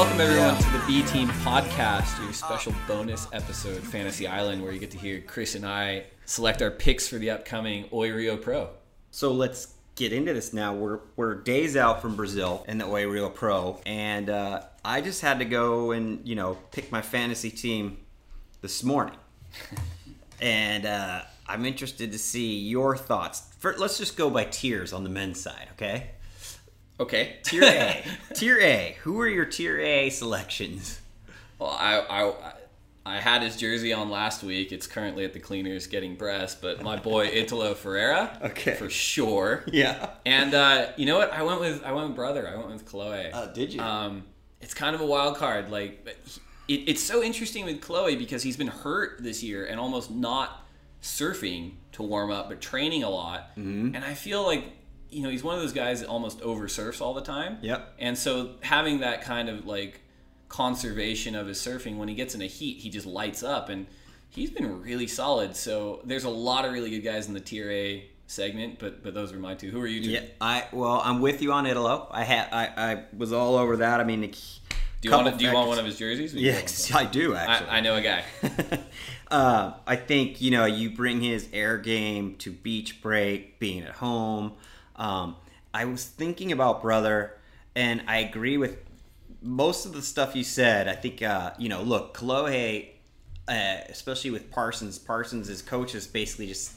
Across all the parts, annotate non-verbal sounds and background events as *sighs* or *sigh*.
Welcome everyone to the B Team Podcast, your special bonus episode, Fantasy Island, where you get to hear Chris and I select our picks for the upcoming Oi Rio Pro. So let's get into this now. We're we're days out from Brazil in the Oi Rio Pro, and uh, I just had to go and you know pick my fantasy team this morning, *laughs* and uh, I'm interested to see your thoughts. For, let's just go by tiers on the men's side, okay? Okay. Tier A. *laughs* tier A. Who are your Tier A selections? Well, I, I I had his jersey on last week. It's currently at the cleaners getting breast, but my boy *laughs* Italo Ferreira, Okay. for sure. Yeah. And uh, you know what? I went with I went with brother. I went with Kolohe. Oh, did you? Um, it's kind of a wild card. Like, it, it's so interesting with Kolohe because he's been hurt this year and almost not surfing to warm up, but training a lot. Mm-hmm. And I feel like you know he's one of those guys that almost over surfs all the time. Yep. And so having that kind of like conservation of his surfing when he gets in a heat, he just lights up and he's been really solid. So there's a lot of really good guys in the tier A segment, but but those are my two. Who are you two? Yeah, I well, I'm with you on Italo. I had I, I was all over that. I mean, Do you want do you want one of his jerseys? Or you want Yes? *laughs* I do actually. I, I know a guy. *laughs* uh, I think you know you bring his air game to beach break, being at home. Um, I was thinking about brother, and I agree with most of the stuff you said. I think uh, you know, look, Kolohe, uh, especially with Parsons. Parsons' his coach is basically just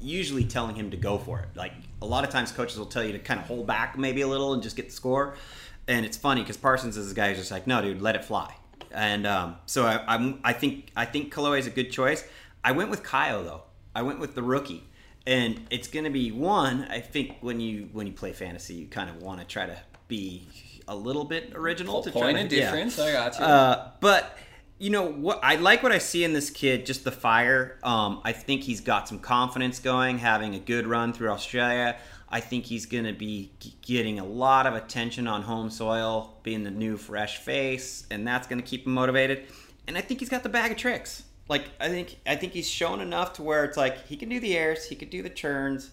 usually telling him to go for it. Like a lot of times, coaches will tell you to kind of hold back maybe a little and just get the score. And it's funny because Parsons is a guy who's just like, no, dude, let it fly. And um, so I, I'm, I think I think Kolohe is a good choice. I went with Kyle though. I went with the rookie, and it's going to be one. I think when you when you play fantasy, you kind of want to try to be a little bit original. to try Point to, of yeah. difference. I got you. Uh, but you know what? I like what I see in this kid. Just the fire. Um, I think he's got some confidence going, having a good run through Australia. I think he's going to be getting a lot of attention on home soil, being the new fresh face, and that's going to keep him motivated. And I think he's got the bag of tricks. Like I think I think he's shown enough to where it's like he can do the airs, he can do the turns.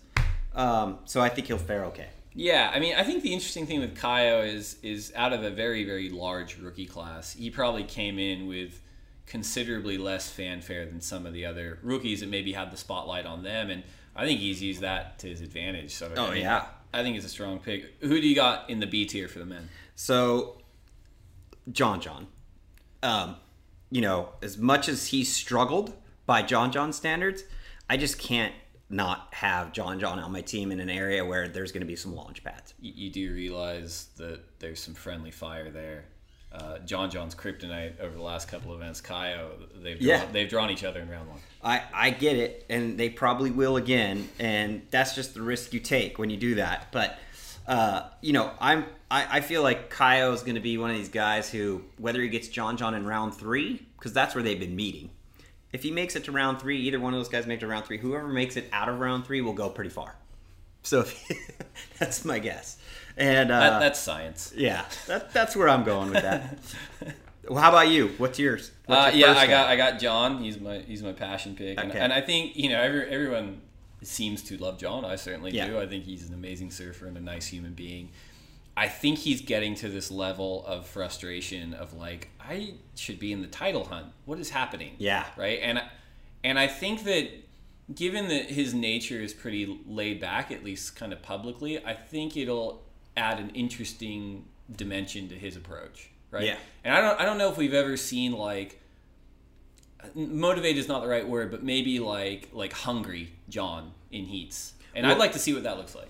Um, so I think he'll fare okay. Yeah, I mean, I think the interesting thing with Caio is is out of a very very large rookie class, he probably came in with considerably less fanfare than some of the other rookies that maybe had the spotlight on them, and I think he's used that to his advantage. So Oh, I mean, yeah. I think it's a strong pick. Who do you got in the B tier for the men? So, John John, um, you know, as much as he struggled by John John standards, I just can't not have John John on my team in an area where there's going to be some launch pads. You, you do realize that there's some friendly fire there. Uh, John John's kryptonite over the last couple of events. Caio, they've drawn, Yeah. they've drawn each other in round one. I, I get it, and they probably will again, and that's just the risk you take when you do that. But uh, you know, I'm I, I feel like Caio is going to be one of these guys who, whether he gets John John in round three, because that's where they've been meeting. If he makes it to round three, either one of those guys makes it to round three. Whoever makes it out of round three will go pretty far. So if, *laughs* that's my guess. And uh, That, that's science. yeah, that, that's where I'm going with that. *laughs* well, how about you? What's yours? What's Uh, your yeah, I got guy? I got John. He's my he's my passion pick, and, Okay. and I think you know every, everyone seems to love John. I certainly Yeah. do. I think he's an amazing surfer and a nice human being. I think he's getting to this level of frustration of like I should be in the title hunt. What is happening? Yeah. right. And and I think that given that his nature is pretty laid back, at least kind of publicly, I think it'll add an interesting dimension to his approach, right? Yeah. And I don't I don't know if we've ever seen like motivate is not the right word, but maybe like like hungry John in heats. And I'd like to see what that looks like.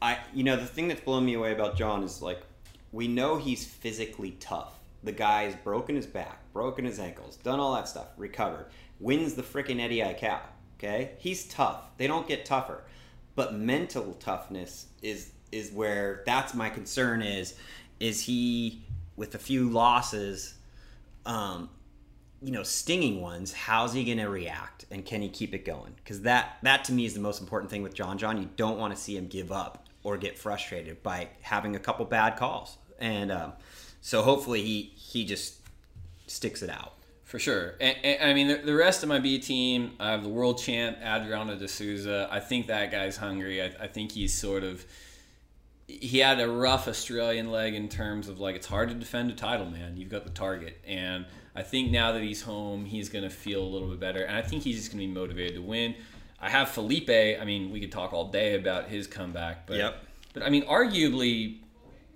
I you know the thing that's blown me away about John is like we know he's physically tough. The guy's broken his back, broken his ankles, done all that stuff, recovered, wins the freaking Eddie Aikau. Okay, he's tough. They don't get tougher, but mental toughness is is where that's my concern. Is is he with a few losses, um, you know, stinging ones? How's he going to react, and can he keep it going? Because that that to me is the most important thing with John. John, you don't want to see him give up or get frustrated by having a couple bad calls, and um, so hopefully he he just sticks it out. For sure. And, and, I mean, the, the rest of my B team, I have the world champ, Adriano de Souza. I think that guy's hungry. I, I think he's sort of he had a rough Australian leg in terms of like it's hard to defend a title, man. You've got the target, and I think now that he's home, he's going to feel a little bit better, and I think he's just going to be motivated to win. I have Filipe. I mean, we could talk all day about his comeback, but Yep. but I mean, arguably,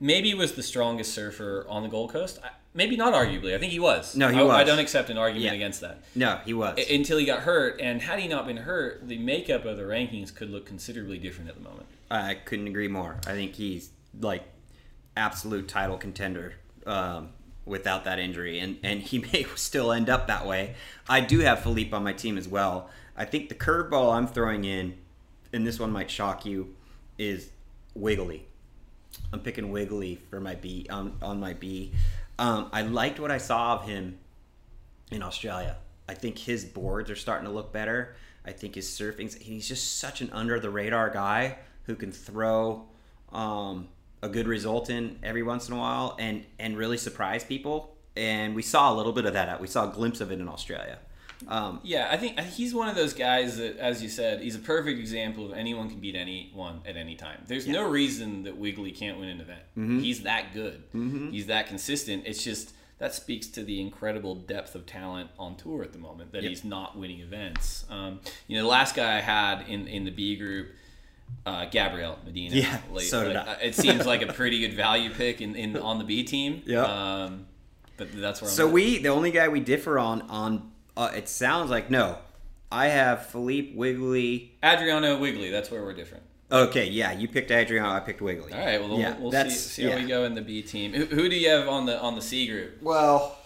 maybe he was the strongest surfer on the Gold Coast. I- Maybe not arguably. I think he was. No, he I, I don't accept an argument Yeah. against that No, he was. I- until he got hurt. And had he not been hurt, the makeup of the rankings could look considerably different at the moment. I couldn't agree more. I think he's like absolute title contender um, without that injury, and and he *laughs* may still end up that way. I do have Filipe on my team as well. I think the curveball I'm throwing in, and this one might shock you, is Wiggolly. I'm picking Wiggolly for my B on on my B. Um, I liked what I saw of him in Australia. I think his boards are starting to look better. I think his surfing's he's just such an under the radar guy who can throw um, a good result in every once in a while and and really surprise people. And we saw a little bit of that. We saw a glimpse of it in Australia. Um, Yeah, I think he's one of those guys that, as you said, he's a perfect example of anyone can beat anyone at any time. There's no reason that Wiggolly can't win an event. Mm-hmm. He's that good. He's that consistent. It's just that speaks to the incredible depth of talent on tour at the moment that Yep. he's not winning events. Um, you know, the last guy I had in in the B group. Uh, Gabriel Medina. Yeah, so did I. It seems like a *laughs* pretty good value pick in, in on the B team. Yeah. Um, but that's where I'm So at. we, the only guy we differ on, on uh, it sounds like no. I have Filipe Wiggolly. Adriano Wiggolly. That's where we're different. Okay, yeah, you picked Adriano. I picked Wiggolly. All right, well, Yeah, we'll, we'll see, that's- see how we go in the B team. Who, who do you have on the on the C group? Well,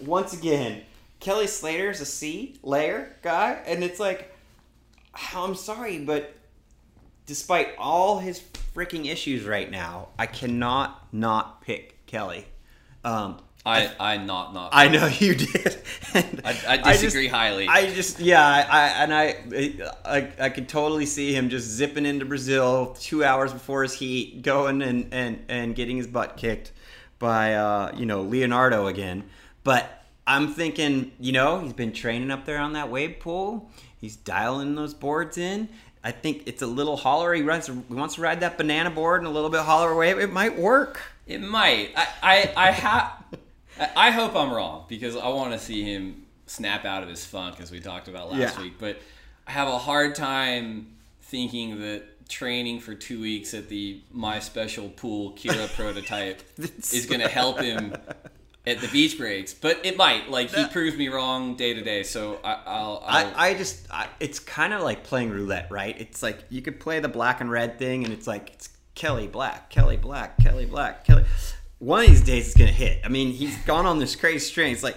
once again, Kelly Slater's a C layer guy, and it's like, *sighs* I'm sorry, but despite all his freaking issues right now, I cannot not pick Kelly. Um, I I not not. I know you did. *laughs* And I- I just- disagree highly. I just yeah, I, I and I, I I could totally see him just zipping into Brazil two hours before his heat, going and and and getting his butt kicked by uh, you know Leonardo again. But I'm thinking, you know, he's been training up there on that wave pool. He's dialing those boards in. I think it's a little holler. He runs. He wants to ride that banana board and a little bit holler wave. It might work. it might. I I I have. I hope I'm wrong because I want to see him snap out of his funk as we talked about last Yeah. week. But I have a hard time thinking that training for two weeks at the my special pool Kira *laughs* prototype is going to help him *laughs* at the beach breaks. But it might. Like he proves me wrong day to day. So I, I'll. I'll I, I just I, it's kind of like playing roulette, right? It's like you could play the black and red thing, and it's like it's Kelly Black, Kelly Black, Kelly Black, Kelly. One of these days it's gonna hit. I mean, he's gone on this crazy string. It's like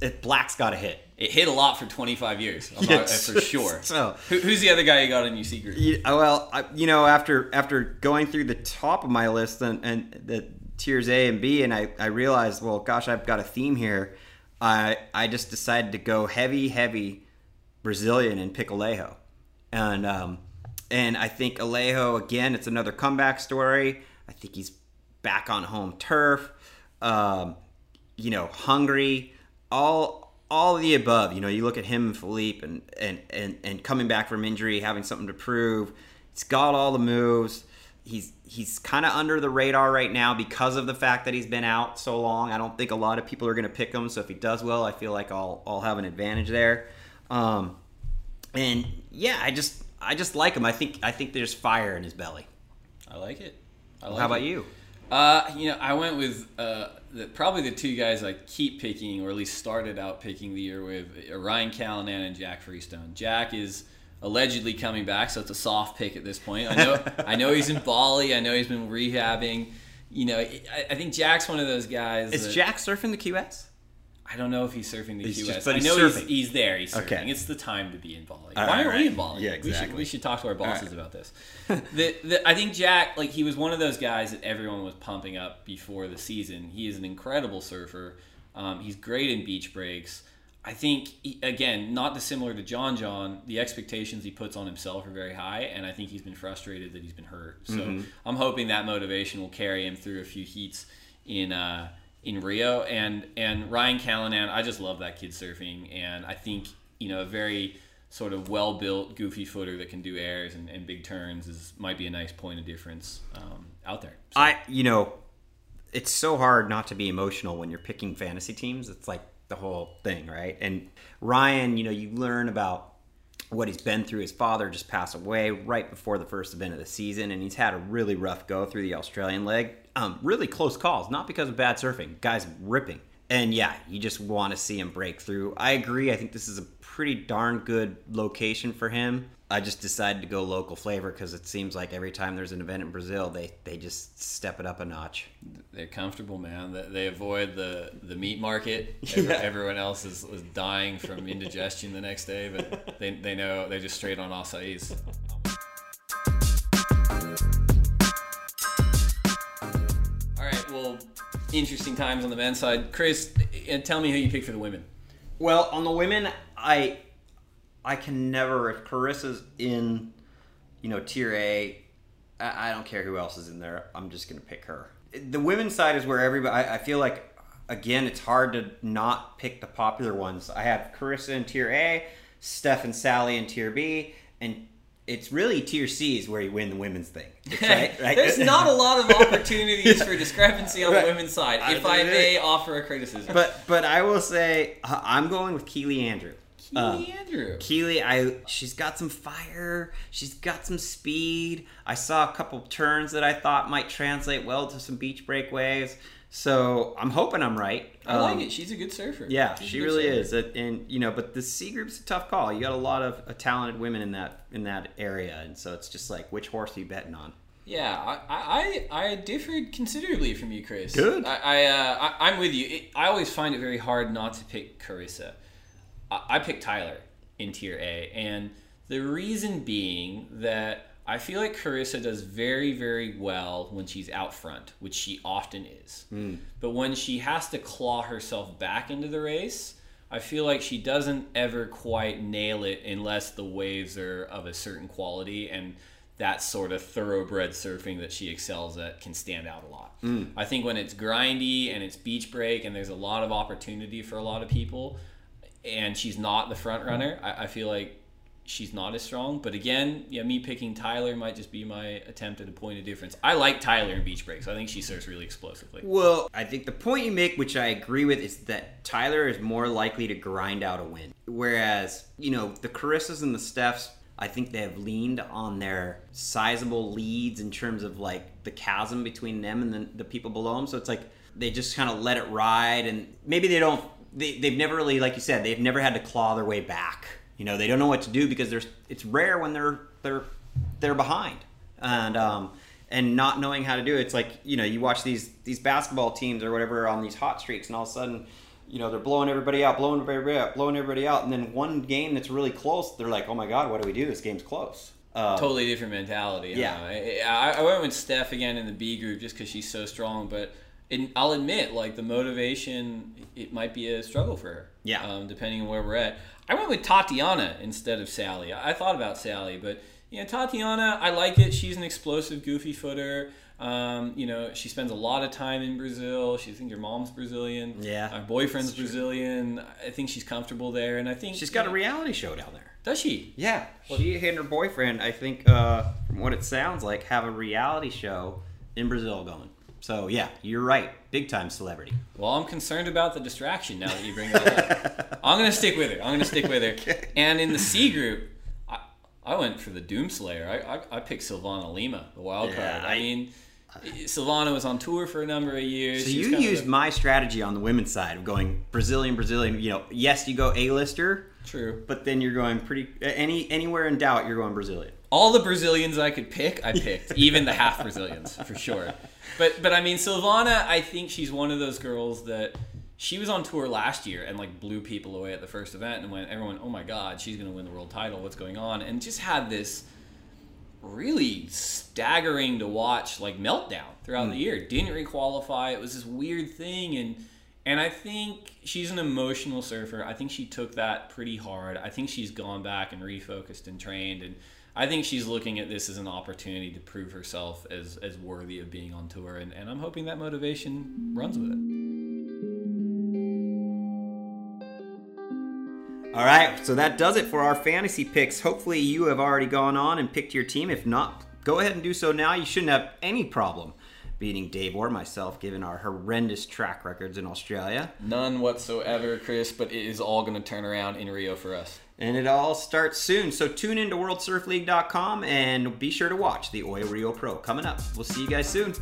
it, Black's got to hit. It hit a lot for 25 years, Yes. for sure. *laughs* So- Who, who's the other guy you got in your secret? Yeah, well, I, you know, after after going through the top of my list and, and the tiers A and B, and I, I realized, well, gosh, I've got a theme here. I I just decided to go heavy, heavy Brazilian and pick Alejo, and um, and I think Alejo again, it's another comeback story. I think he's back on home turf. Um, you know, hungry, all all the above. You know, you look at him and Filipe and and and, and coming back from injury, having something to prove. He's got all the moves. He's he's kind of under the radar right now because of the fact that he's been out so long. I don't think a lot of people are going to pick him. So if he does well, I feel like I'll I'll have an advantage there. Um, and yeah, I just I just like him. I think I think there's fire in his belly. I like it. I like How about it. you? Uh, you know, I went with uh, the, probably the two guys I keep picking, or at least started out picking the year with uh, Ryan Callinan and Jack Freestone. Jack is allegedly coming back, so it's a soft pick at this point. I know, *laughs* I know he's in Bali. I know he's been rehabbing. You know, I, I think Jack's one of those guys. Is that- Jack surfing the QS? I don't know if he's surfing the He's QS. just- but I he's know. He's, he's there. He's surfing. Okay. It's the time to be in Bali. All Why right, aren't we in. Bali? Yeah, We should, exactly. we should talk to our bosses right. about this. *laughs* the, the, I think Jack, like, he was one of those guys that everyone was pumping up before the season. He is an incredible surfer. Um, he's great in beach breaks. I think, he, again, not dissimilar to John John, the expectations he puts on himself are very high, and I think he's been frustrated that he's been hurt. So Mm-hmm. I'm hoping that motivation will carry him through a few heats in uh, in Rio. And and Ryan Callinan, I just love that kid surfing, and I think you know a very sort of well built, goofy footer that can do airs and, and, big turns is might be a nice point of difference um, out there. So. I, you know, it's so hard not to be emotional when you're picking fantasy teams. It's like the whole thing, right? And Ryan, you know, you learn about what he's been through. His father just passed away right before the first event of the season, and he's had a really rough go through the Australian leg. Um, really close calls, not because of bad surfing. Guys ripping. And yeah, you just want to see him break through. I agree. I think this is a pretty darn good location for him. I just decided to go local flavor because it seems like every time there's an event in Brazil, they, they just step it up a notch. They're comfortable, man. They avoid the, the meat market. *laughs* Yeah. Everyone else is, is dying from indigestion the next day, but *laughs* they, they know they're just straight on acais. All right, well, interesting times on the men's side. Chris, eh, tell me who you picked for the women. Well, on the women, I I can never if Carissa's in, you know, tier A. I, I don't care who else is in there. I'm just gonna pick her. The women's side is where everybody. I, I feel like again, it's hard to not pick the popular ones. I have Carissa in tier A, Steph and Sally in tier B, and it's really tier C is where you win the women's thing. *laughs* Right? right? There's not a lot of *laughs* opportunities for discrepancy on right. the women's side, if I, I may offer a criticism. But but I will say I'm going with Keely Andrew. Keely um, Andrew. Keely, I she's got some fire. She's got some speed. I saw a couple turns that I thought might translate well to some beach break waves. So I'm hoping I'm right. I um, like it. She's a good surfer. Yeah, She's she really surfer. is. And you know, but the C group's a tough call. You got a lot of uh, talented women in that in that area, and so it's just like which horse are you betting on? Yeah, I I, I differed considerably from you, Chris. Good. I, I, uh, I am with you. It, I always find it very hard not to pick Carissa. I, picked Tyler in tier A, and the reason being that I feel like Carissa does very, very well when she's out front, which she often is. Mm. But when she has to claw herself back into the race, I feel like she doesn't ever quite nail it unless the waves are of a certain quality and that sort of thoroughbred surfing that she excels at can stand out a lot. Mm. I think when it's grindy and it's beach break and there's a lot of opportunity for a lot of people and she's not the front runner, I, I feel like she's not as strong. But again, yeah, me picking Tyler might just be my attempt at a point of difference. I like Tyler in beach Breaks. I think she serves really explosively. Well, I think the point you make, which I agree with, is that Tyler is more likely to grind out a win. Whereas, you know, the Carissas and the Stephs, I think they have leaned on their sizable leads in terms of like the chasm between them and the, the people below them. So it's like they just kind of let it ride, and maybe they don't. They, they've never really, like you said, they've never had to claw their way back you know, they don't know what to do because there's it's rare when they're they're they're behind. And um and not knowing how to do it. It's like, you know, you watch these these basketball teams or whatever on these hot streaks and all of a sudden you know, they're blowing everybody out, blowing everybody out, blowing everybody out, and then one game that's really close, they're like, "Oh my God, what do we do? This game's close." Um, totally different mentality. Yeah, I, I, went with Steph again in the B group just because she's so strong. But in, I'll admit, like the motivation, it might be a struggle for her. Yeah, um, depending on where we're at. I went with Tatiana instead of Sally. I thought about Sally, but you know, Tatiana, I like it. She's an explosive, goofy footer. Um, you know, she spends a lot of time in Brazil. She I think your mom's Brazilian. Yeah. My boyfriend's Brazilian. I think she's comfortable there, and I think she's got a reality show down there. Does she? Yeah. Well, she and her boyfriend, I think, uh, from what it sounds like, have a reality show in Brazil going. So yeah, you're right. Big time celebrity. Well, I'm concerned about the distraction now that you bring that up. *laughs* I'm gonna stick with her. I'm gonna stick with her. Okay. And in the C group, I, I went for the Doomslayer. I, I, I picked Silvana Lima, the wild yeah, card. I, I mean, Silvana was on tour for a number of years. So you used my strategy on the women's side of going Brazilian, Brazilian. You know, yes, you go A-lister. True. But then you're going pretty any anywhere in doubt, you're going Brazilian. All the Brazilians I could pick, I picked. *laughs* even the half Brazilians, for sure but but I mean Silvana, I think she's one of those girls that she was on tour last year and like blew people away at the first event and when everyone, oh my god, she's gonna win the world title. What's going on? And just had this really staggering to watch like meltdown throughout mm. the hmm. year. Didn't requalify. It was this weird thing and and I think she's an emotional surfer. I think she took that pretty hard. I think she's gone back and refocused and trained and I think she's looking at this as an opportunity to prove herself as, as worthy of being on tour, and, and I'm hoping that motivation runs with it. All right, so that does it for our fantasy picks. Hopefully, you have already gone on and picked your team. If not, go ahead and do so now. You shouldn't have any problem beating Dave or myself, given our horrendous track records in Australia. None whatsoever, Chris, but it is all going to turn around in Rio for us. And it all starts soon. So tune into WorldSurfLeague.com and be sure to watch the Oi Rio Pro coming up. We'll see you guys soon.